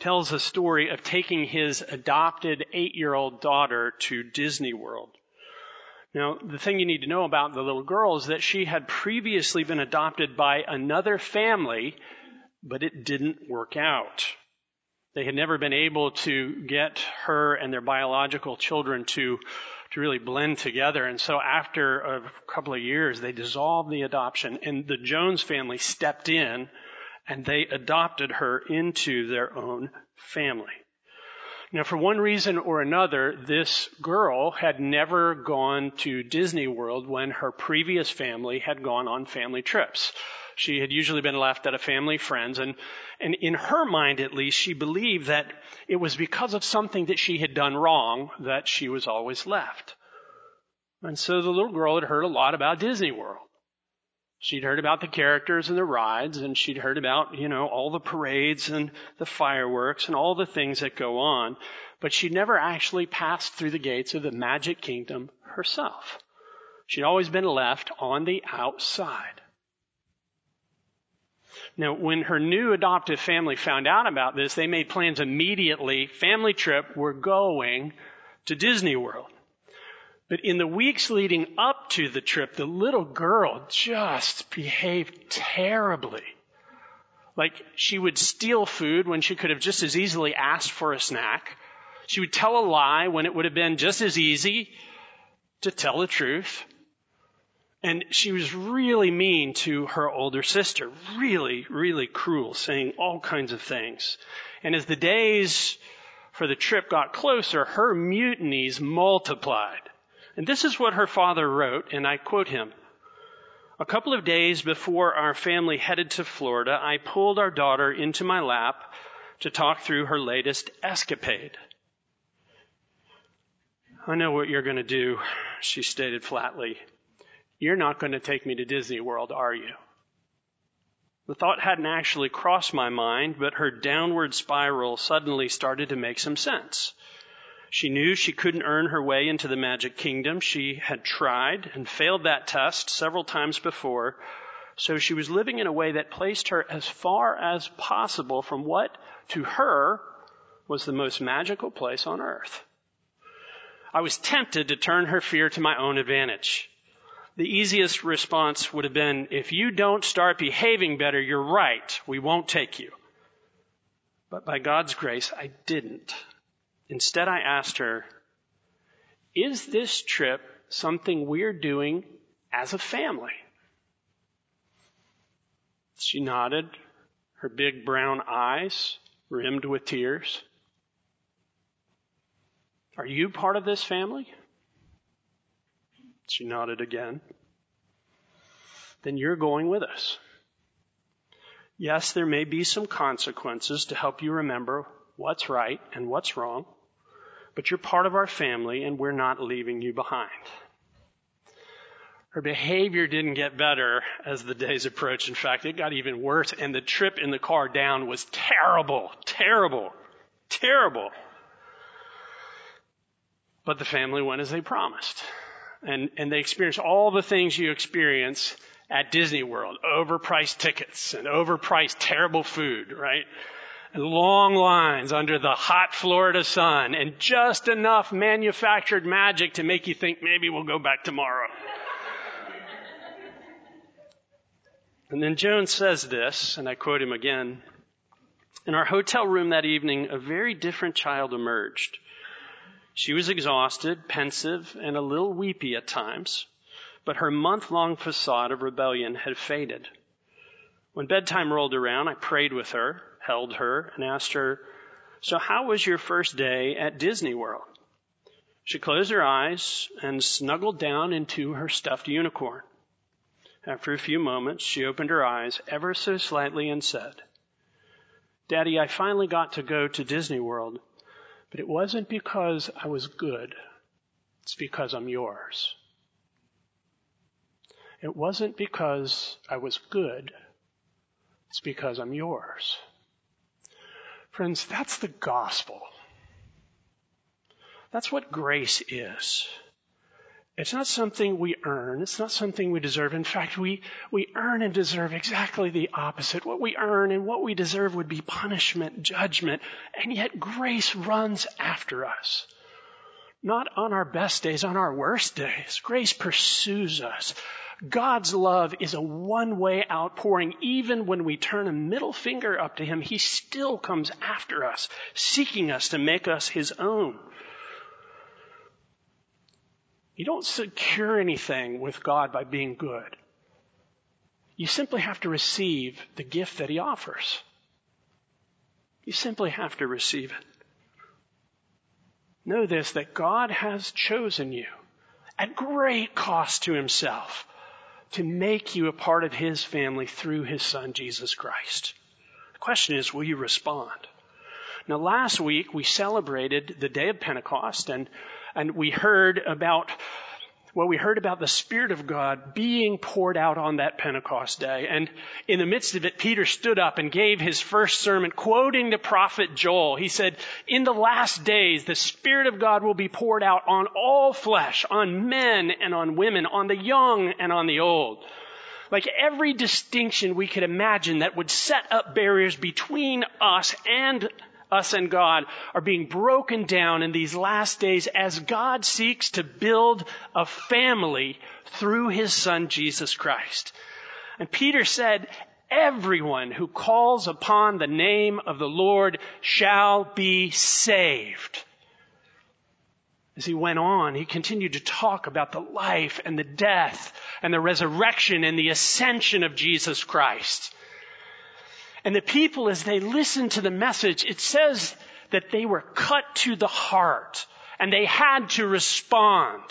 tells a story of taking his adopted eight-year-old daughter to Disney World. Now, the thing you need to know about the little girl is that she had previously been adopted by another family, but it didn't work out. They had never been able to get her and their biological children to, to really blend together. And so after a couple of years, they dissolved the adoption and the Jones family stepped in and they adopted her into their own family. Now, for one reason or another, this girl had never gone to Disney World when her previous family had gone on family trips. She had usually been left at a family friend's and, and in her mind at least, she believed that it was because of something that she had done wrong that she was always left. And so the little girl had heard a lot about Disney World. She'd heard about the characters and the rides, and she'd heard about, you know, all the parades and the fireworks and all the things that go on, but she'd never actually passed through the gates of the Magic Kingdom herself. She'd always been left on the outside. Now, when her new adoptive family found out about this, they made plans immediately. Family trip, we're going to Disney World. But in the weeks leading up to the trip, the little girl just behaved terribly. Like she would steal food when she could have just as easily asked for a snack. She would tell a lie when it would have been just as easy to tell the truth. And she was really mean to her older sister. Really, really cruel, saying all kinds of things. And as the days for the trip got closer, her mutinies multiplied. And this is what her father wrote, and I quote him. A couple of days before our family headed to Florida, I pulled our daughter into my lap to talk through her latest escapade. I know what you're going to do, she stated flatly. You're not going to take me to Disney World, are you? The thought hadn't actually crossed my mind, but her downward spiral suddenly started to make some sense. She knew she couldn't earn her way into the magic kingdom. She had tried and failed that test several times before. So she was living in a way that placed her as far as possible from what to her was the most magical place on earth. I was tempted to turn her fear to my own advantage. The easiest response would have been, if you don't start behaving better, you're right. We won't take you. But by God's grace, I didn't. Instead, I asked her, is this trip something we're doing as a family? She nodded, her big brown eyes rimmed with tears. Are you part of this family? She nodded again. Then you're going with us. Yes, there may be some consequences to help you remember what's right and what's wrong but you're part of our family and we're not leaving you behind. Her behavior didn't get better as the days approached. In fact, it got even worse and the trip in the car down was terrible, terrible, terrible. But the family went as they promised. And, and they experienced all the things you experience at Disney World. Overpriced tickets and overpriced terrible food, right? And long lines under the hot Florida sun and just enough manufactured magic to make you think maybe we'll go back tomorrow. and then Jones says this, and I quote him again. In our hotel room that evening, a very different child emerged. She was exhausted, pensive, and a little weepy at times, but her month long facade of rebellion had faded. When bedtime rolled around, I prayed with her, held her, and asked her, So how was your first day at Disney World? She closed her eyes and snuggled down into her stuffed unicorn. After a few moments, she opened her eyes ever so slightly and said, Daddy, I finally got to go to Disney World, but it wasn't because I was good. It's because I'm yours. It wasn't because I was good. It's because I'm yours. Friends, that's the gospel. That's what grace is. It's not something we earn. It's not something we deserve. In fact, we, we earn and deserve exactly the opposite. What we earn and what we deserve would be punishment, judgment, and yet grace runs after us. Not on our best days, on our worst days. Grace pursues us. God's love is a one-way outpouring. Even when we turn a middle finger up to Him, He still comes after us, seeking us to make us His own. You don't secure anything with God by being good. You simply have to receive the gift that He offers. You simply have to receive it. Know this, that God has chosen you at great cost to Himself to make you a part of His family through His Son, Jesus Christ. The question is, will you respond? Now last week we celebrated the day of Pentecost and and we heard about well, we heard about the Spirit of God being poured out on that Pentecost day. And in the midst of it, Peter stood up and gave his first sermon quoting the prophet Joel. He said, in the last days, the Spirit of God will be poured out on all flesh, on men and on women, on the young and on the old. Like every distinction we could imagine that would set up barriers between us and us and God are being broken down in these last days as God seeks to build a family through his son Jesus Christ. And Peter said, everyone who calls upon the name of the Lord shall be saved. As he went on, he continued to talk about the life and the death and the resurrection and the ascension of Jesus Christ. And the people, as they listened to the message, it says that they were cut to the heart and they had to respond.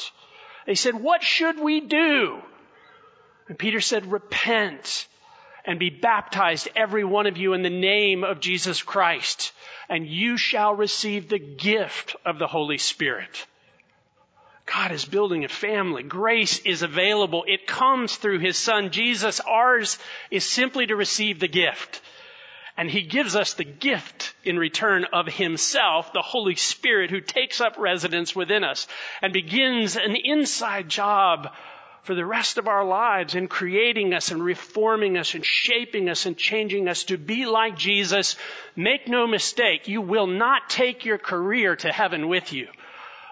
They said, what should we do? And Peter said, repent and be baptized, every one of you, in the name of Jesus Christ, and you shall receive the gift of the Holy Spirit. God is building a family. Grace is available. It comes through His Son, Jesus. Ours is simply to receive the gift. And he gives us the gift in return of himself, the Holy Spirit who takes up residence within us and begins an inside job for the rest of our lives in creating us and reforming us and shaping us and changing us to be like Jesus. Make no mistake, you will not take your career to heaven with you,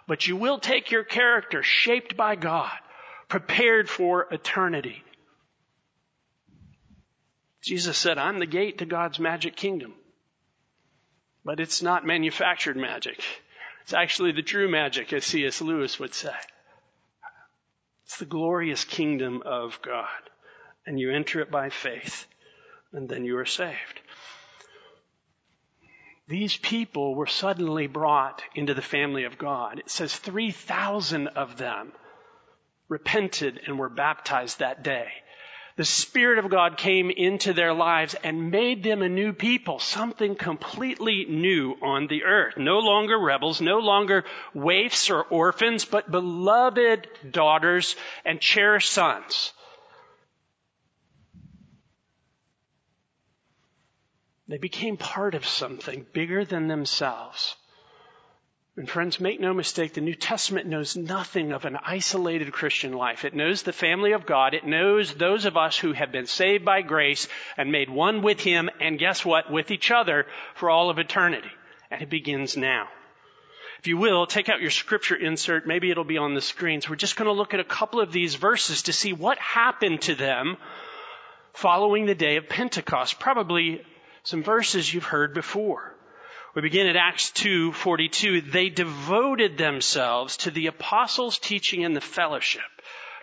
but you will take your character shaped by God, prepared for eternity. Jesus said, I'm the gate to God's magic kingdom. But it's not manufactured magic. It's actually the true magic, as C.S. Lewis would say. It's the glorious kingdom of God. And you enter it by faith, and then you are saved. These people were suddenly brought into the family of God. It says 3,000 of them repented and were baptized that day the Spirit of God came into their lives and made them a new people, something completely new on the earth. No longer rebels, no longer waifs or orphans, but beloved daughters and cherished sons. They became part of something bigger than themselves. And friends, make no mistake, the New Testament knows nothing of an isolated Christian life. It knows the family of God. It knows those of us who have been saved by grace and made one with Him and guess what? With each other for all of eternity. And it begins now. If you will, take out your scripture insert. Maybe it'll be on the screens. We're just going to look at a couple of these verses to see what happened to them following the day of Pentecost. Probably some verses you've heard before. We begin at Acts 2:42. They devoted themselves to the apostles' teaching and the fellowship,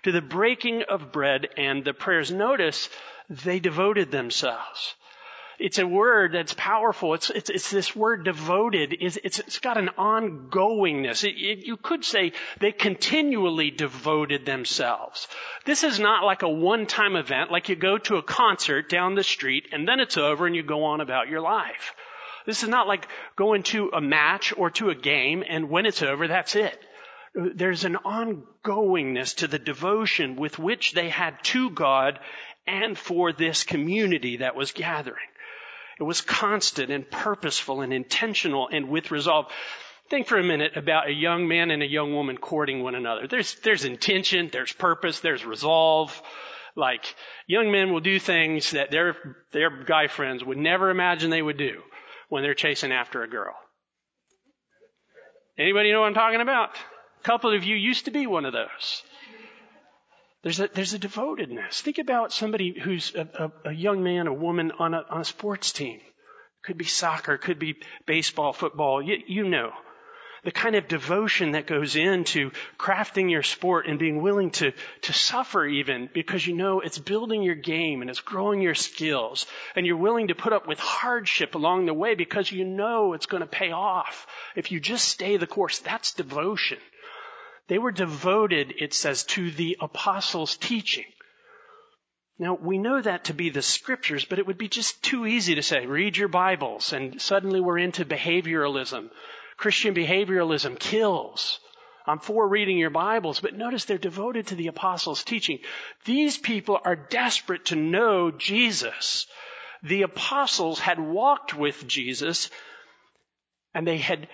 to the breaking of bread and the prayers. Notice they devoted themselves. It's a word that's powerful. It's, it's, it's this word devoted. It's, it's got an ongoingness. It, it, you could say they continually devoted themselves. This is not like a one-time event, like you go to a concert down the street and then it's over and you go on about your life. This is not like going to a match or to a game and when it's over, that's it. There's an ongoingness to the devotion with which they had to God and for this community that was gathering. It was constant and purposeful and intentional and with resolve. Think for a minute about a young man and a young woman courting one another. There's, there's intention, there's purpose, there's resolve. Like, young men will do things that their, their guy friends would never imagine they would do when they're chasing after a girl. Anybody know what I'm talking about? A couple of you used to be one of those. There's a, there's a devotedness. Think about somebody who's a, a, a young man, a woman on a, on a sports team. Could be soccer, could be baseball, football, you, you know the kind of devotion that goes into crafting your sport and being willing to, to suffer even because you know it's building your game and it's growing your skills and you're willing to put up with hardship along the way because you know it's going to pay off if you just stay the course. That's devotion. They were devoted, it says, to the apostles' teaching. Now, we know that to be the scriptures, but it would be just too easy to say, read your Bibles, and suddenly we're into behavioralism. Christian behavioralism kills. I'm for reading your Bibles, but notice they're devoted to the apostles' teaching. These people are desperate to know Jesus. The apostles had walked with Jesus and they had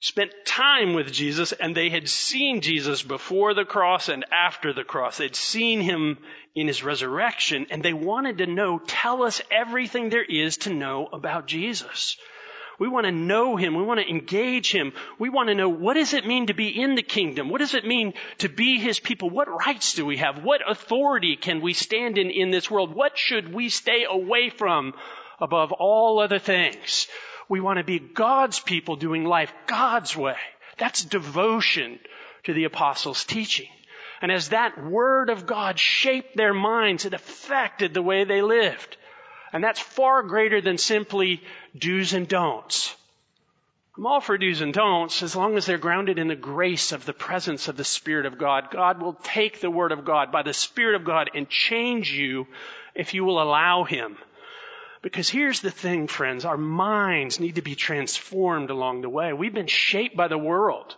spent time with Jesus and they had seen Jesus before the cross and after the cross. They'd seen him in his resurrection and they wanted to know, tell us everything there is to know about Jesus. We want to know Him. We want to engage Him. We want to know what does it mean to be in the kingdom? What does it mean to be His people? What rights do we have? What authority can we stand in in this world? What should we stay away from above all other things? We want to be God's people doing life God's way. That's devotion to the apostles' teaching. And as that word of God shaped their minds, it affected the way they lived. And that's far greater than simply do's and don'ts. I'm all for do's and don'ts as long as they're grounded in the grace of the presence of the Spirit of God. God will take the Word of God by the Spirit of God and change you if you will allow Him. Because here's the thing, friends, our minds need to be transformed along the way. We've been shaped by the world.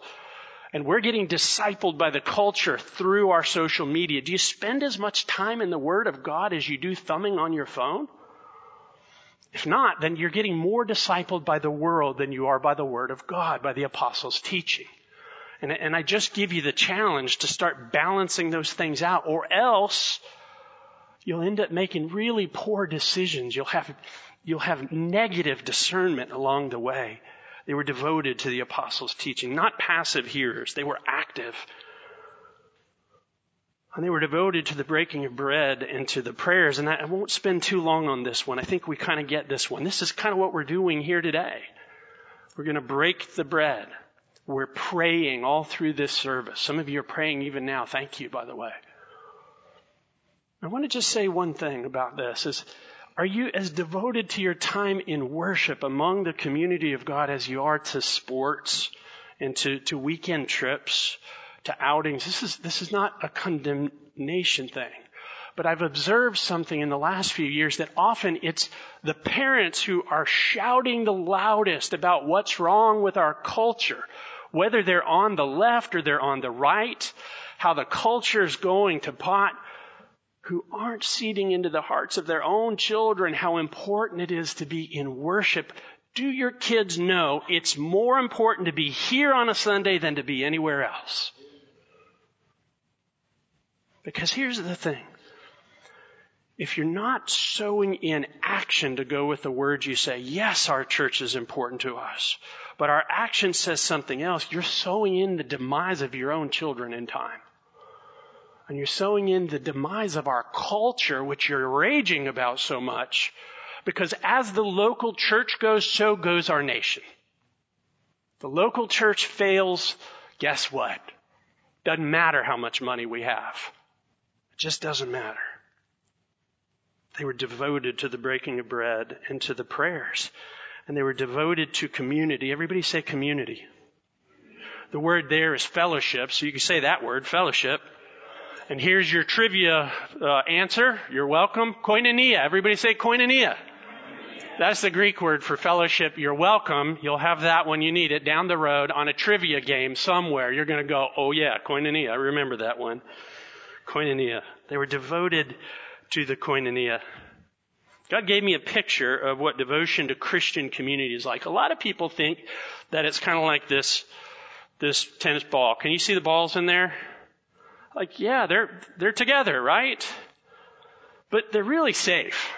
And we're getting discipled by the culture through our social media. Do you spend as much time in the Word of God as you do thumbing on your phone? If not, then you're getting more discipled by the world than you are by the Word of God, by the apostles' teaching. And, and I just give you the challenge to start balancing those things out, or else you'll end up making really poor decisions. You'll have, you'll have negative discernment along the way. They were devoted to the apostles' teaching, not passive hearers. They were active and they were devoted to the breaking of bread and to the prayers. And I won't spend too long on this one. I think we kind of get this one. This is kind of what we're doing here today. We're going to break the bread. We're praying all through this service. Some of you are praying even now. Thank you, by the way. I want to just say one thing about this is, are you as devoted to your time in worship among the community of God as you are to sports and to, to weekend trips? To outings. This is, this is not a condemnation thing. But I've observed something in the last few years that often it's the parents who are shouting the loudest about what's wrong with our culture, whether they're on the left or they're on the right, how the culture is going to pot, who aren't seeding into the hearts of their own children how important it is to be in worship. Do your kids know it's more important to be here on a Sunday than to be anywhere else? Because here's the thing. If you're not sowing in action to go with the words you say, yes, our church is important to us, but our action says something else, you're sowing in the demise of your own children in time. And you're sowing in the demise of our culture, which you're raging about so much, because as the local church goes, so goes our nation. The local church fails, guess what? Doesn't matter how much money we have just doesn't matter. They were devoted to the breaking of bread and to the prayers. And they were devoted to community. Everybody say community. The word there is fellowship, so you can say that word, fellowship. And here's your trivia uh, answer. You're welcome. Koinonia. Everybody say koinonia. That's the Greek word for fellowship. You're welcome. You'll have that when you need it down the road on a trivia game somewhere. You're going to go, oh yeah, koinonia. I remember that one koinonia. They were devoted to the koinonia. God gave me a picture of what devotion to Christian community is like. A lot of people think that it's kind of like this, this tennis ball. Can you see the balls in there? Like, yeah, they're, they're together, right? But they're really safe.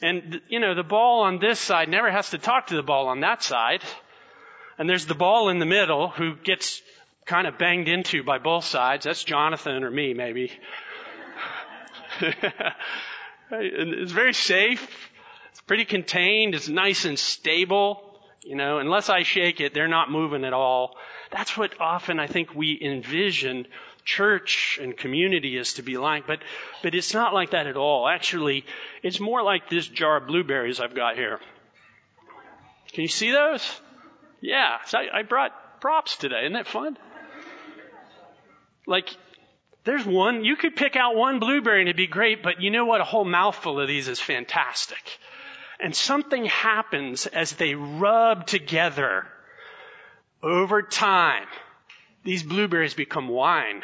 And, you know, the ball on this side never has to talk to the ball on that side. And there's the ball in the middle who gets kind of banged into by both sides. That's Jonathan or me, maybe. it's very safe. It's pretty contained. It's nice and stable. You know, unless I shake it, they're not moving at all. That's what often I think we envision church and community is to be like, but, but it's not like that at all. Actually, it's more like this jar of blueberries I've got here. Can you see those? Yeah, so I, I brought props today. Isn't that fun? Like, there's one, you could pick out one blueberry and it'd be great, but you know what? A whole mouthful of these is fantastic. And something happens as they rub together over time. These blueberries become wine.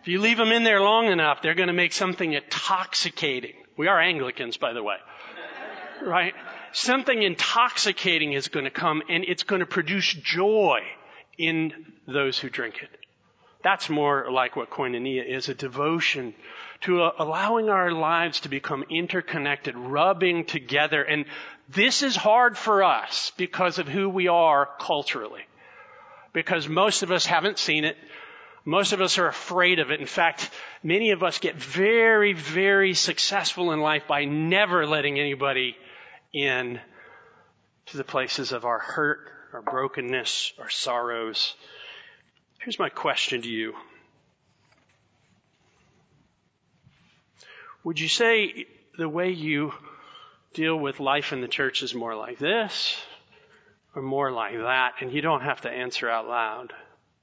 If you leave them in there long enough, they're going to make something intoxicating. We are Anglicans, by the way. Right? Something intoxicating is going to come and it's going to produce joy in those who drink it. That's more like what koinonia is, a devotion to allowing our lives to become interconnected, rubbing together. And this is hard for us because of who we are culturally. Because most of us haven't seen it. Most of us are afraid of it. In fact, many of us get very, very successful in life by never letting anybody in to the places of our hurt, our brokenness, our sorrows. Here's my question to you. Would you say the way you deal with life in the church is more like this or more like that? And you don't have to answer out loud.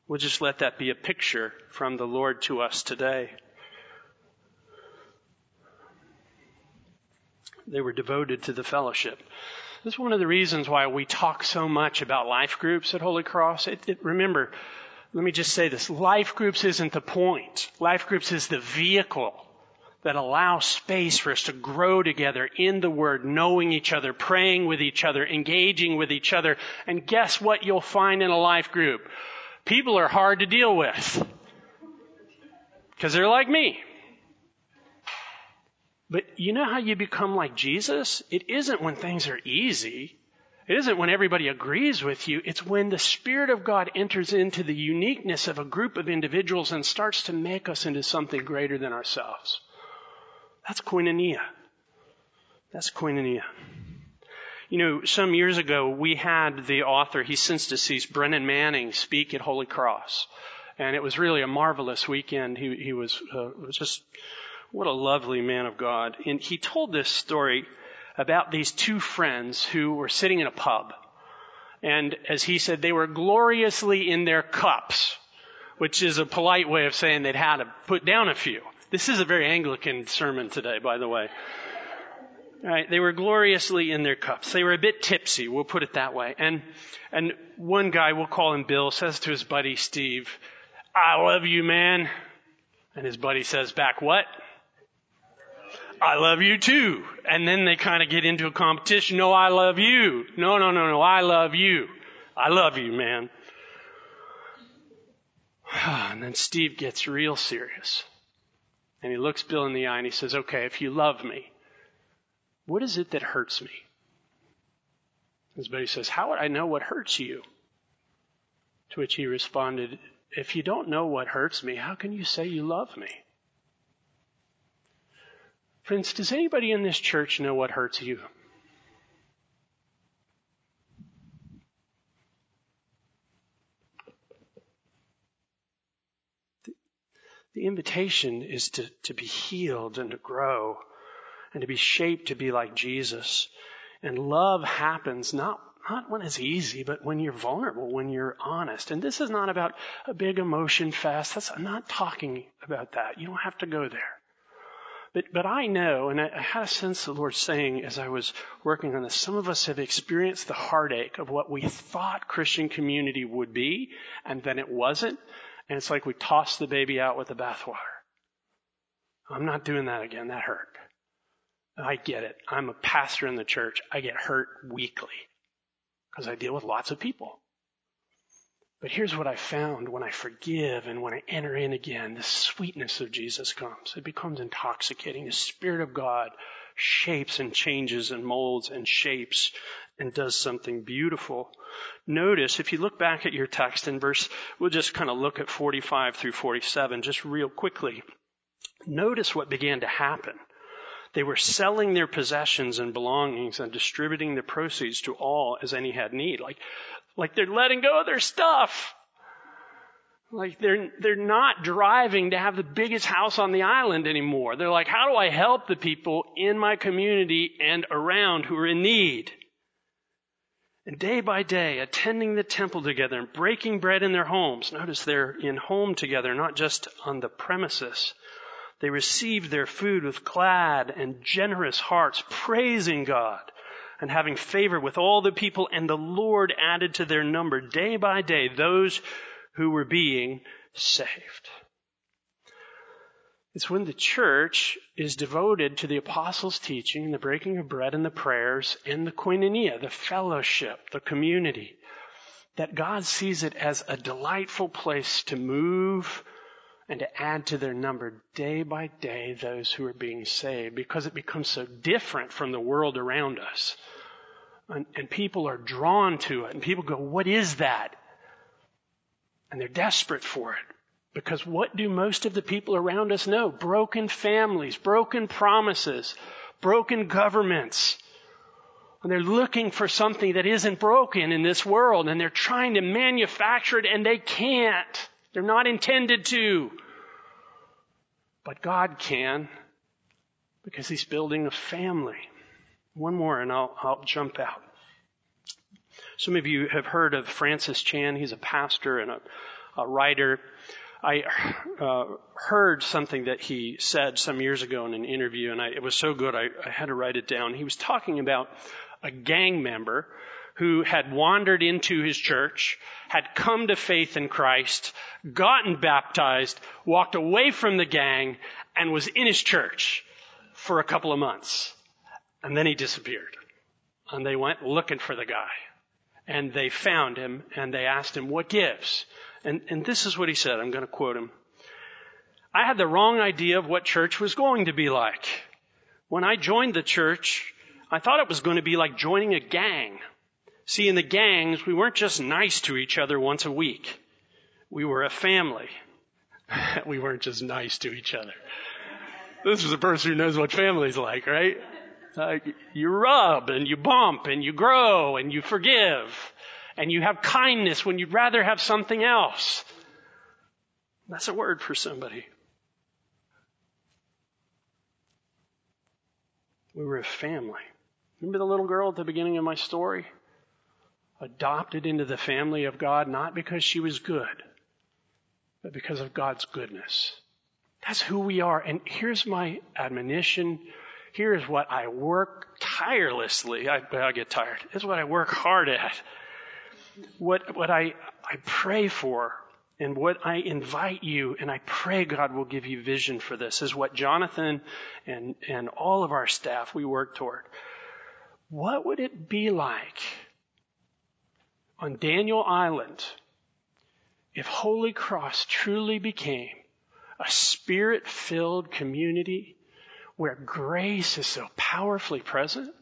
We'll just let that be a picture from the Lord to us today. They were devoted to the fellowship. This is one of the reasons why we talk so much about life groups at Holy Cross. It, it, remember, let me just say this. Life groups isn't the point. Life groups is the vehicle that allows space for us to grow together in the Word, knowing each other, praying with each other, engaging with each other. And guess what you'll find in a life group? People are hard to deal with. Because they're like me. But you know how you become like Jesus? It isn't when things are easy. It isn't when everybody agrees with you. It's when the Spirit of God enters into the uniqueness of a group of individuals and starts to make us into something greater than ourselves. That's koinonia. That's koinonia. You know, some years ago, we had the author, he's since deceased, Brennan Manning, speak at Holy Cross. And it was really a marvelous weekend. He, he was, uh, was just, what a lovely man of God. And he told this story about these two friends who were sitting in a pub. And as he said, they were gloriously in their cups, which is a polite way of saying they'd had to put down a few. This is a very Anglican sermon today, by the way. Right, they were gloriously in their cups. They were a bit tipsy, we'll put it that way. And, and one guy, we'll call him Bill, says to his buddy Steve, I love you, man. And his buddy says back, what? I love you too. And then they kind of get into a competition. No, I love you. No, no, no, no, I love you. I love you, man. And then Steve gets real serious. And he looks Bill in the eye and he says, okay, if you love me, what is it that hurts me? His buddy says, How would I know what hurts you? To which he responded, If you don't know what hurts me, how can you say you love me? Friends, does anybody in this church know what hurts you? The invitation is to, to be healed and to grow and to be shaped to be like Jesus. And love happens not, not when it's easy, but when you're vulnerable, when you're honest. And this is not about a big emotion fest. That's, I'm not talking about that. You don't have to go there. But, but I know, and I, I had a sense the Lord saying as I was working on this, some of us have experienced the heartache of what we thought Christian community would be, and then it wasn't. And it's like we tossed the baby out with the bathwater. I'm not doing that again. That hurt. I get it. I'm a pastor in the church. I get hurt weekly because I deal with lots of people. But here's what I found when I forgive and when I enter in again, the sweetness of Jesus comes. It becomes intoxicating. The Spirit of God shapes and changes and molds and shapes and does something beautiful. Notice, if you look back at your text in verse, we'll just kind of look at 45 through 47 just real quickly. Notice what began to happen. They were selling their possessions and belongings and distributing the proceeds to all as any had need. Like, like they're letting go of their stuff. Like they're, they're not driving to have the biggest house on the island anymore. They're like, how do I help the people in my community and around who are in need? And day by day, attending the temple together and breaking bread in their homes. Notice they're in home together, not just on the premises. They received their food with glad and generous hearts, praising God and having favor with all the people, and the Lord added to their number day by day those who were being saved. It's when the church is devoted to the apostles' teaching, the breaking of bread and the prayers, and the koinonia, the fellowship, the community, that God sees it as a delightful place to move and to add to their number day by day those who are being saved because it becomes so different from the world around us. And, and, people are drawn to it and people go, what is that? And they're desperate for it. Because what do most of the people around us know? Broken families, broken promises, broken governments. And they're looking for something that isn't broken in this world and they're trying to manufacture it and they can't. They're not intended to. But God can because He's building a family. One more and I'll, I'll jump out. Some of you have heard of Francis Chan. He's a pastor and a, a writer. I uh, heard something that he said some years ago in an interview, and I, it was so good I, I had to write it down. He was talking about a gang member who had wandered into his church, had come to faith in Christ, gotten baptized, walked away from the gang, and was in his church for a couple of months. And then he disappeared. And they went looking for the guy. And they found him and they asked him, what gives? And, and this is what he said. I'm going to quote him. I had the wrong idea of what church was going to be like. When I joined the church, I thought it was going to be like joining a gang. See, in the gangs, we weren't just nice to each other once a week. We were a family. we weren't just nice to each other. This is a person who knows what family's like, right? Uh, you rub and you bump and you grow and you forgive and you have kindness when you'd rather have something else. That's a word for somebody. We were a family. Remember the little girl at the beginning of my story? Adopted into the family of God not because she was good, but because of God's goodness. That's who we are. And here's my admonition. Here's what I work tirelessly. I, I get tired. Is what I work hard at. What, what I, I pray for and what I invite you, and I pray God will give you vision for this, is what Jonathan and, and all of our staff we work toward. What would it be like on Daniel Island, if Holy Cross truly became a spirit filled community where grace is so powerfully present,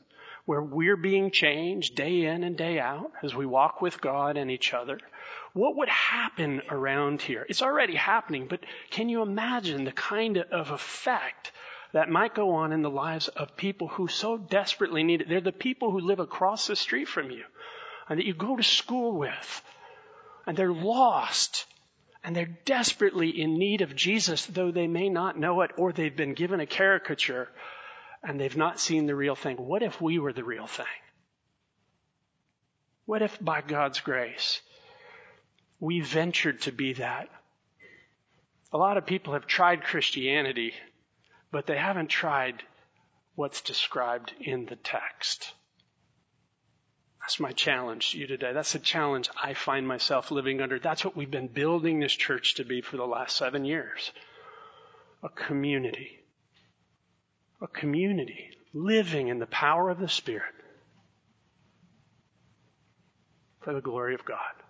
where we're being changed day in and day out as we walk with God and each other, what would happen around here? It's already happening, but can you imagine the kind of effect that might go on in the lives of people who so desperately need it? They're the people who live across the street from you and that you go to school with. And they're lost. And they're desperately in need of Jesus, though they may not know it or they've been given a caricature and they've not seen the real thing. What if we were the real thing? What if by God's grace we ventured to be that? A lot of people have tried Christianity, but they haven't tried what's described in the text. That's my challenge to you today. That's the challenge I find myself living under. That's what we've been building this church to be for the last seven years. A community. A community. living in the power of the Spirit for the glory of God.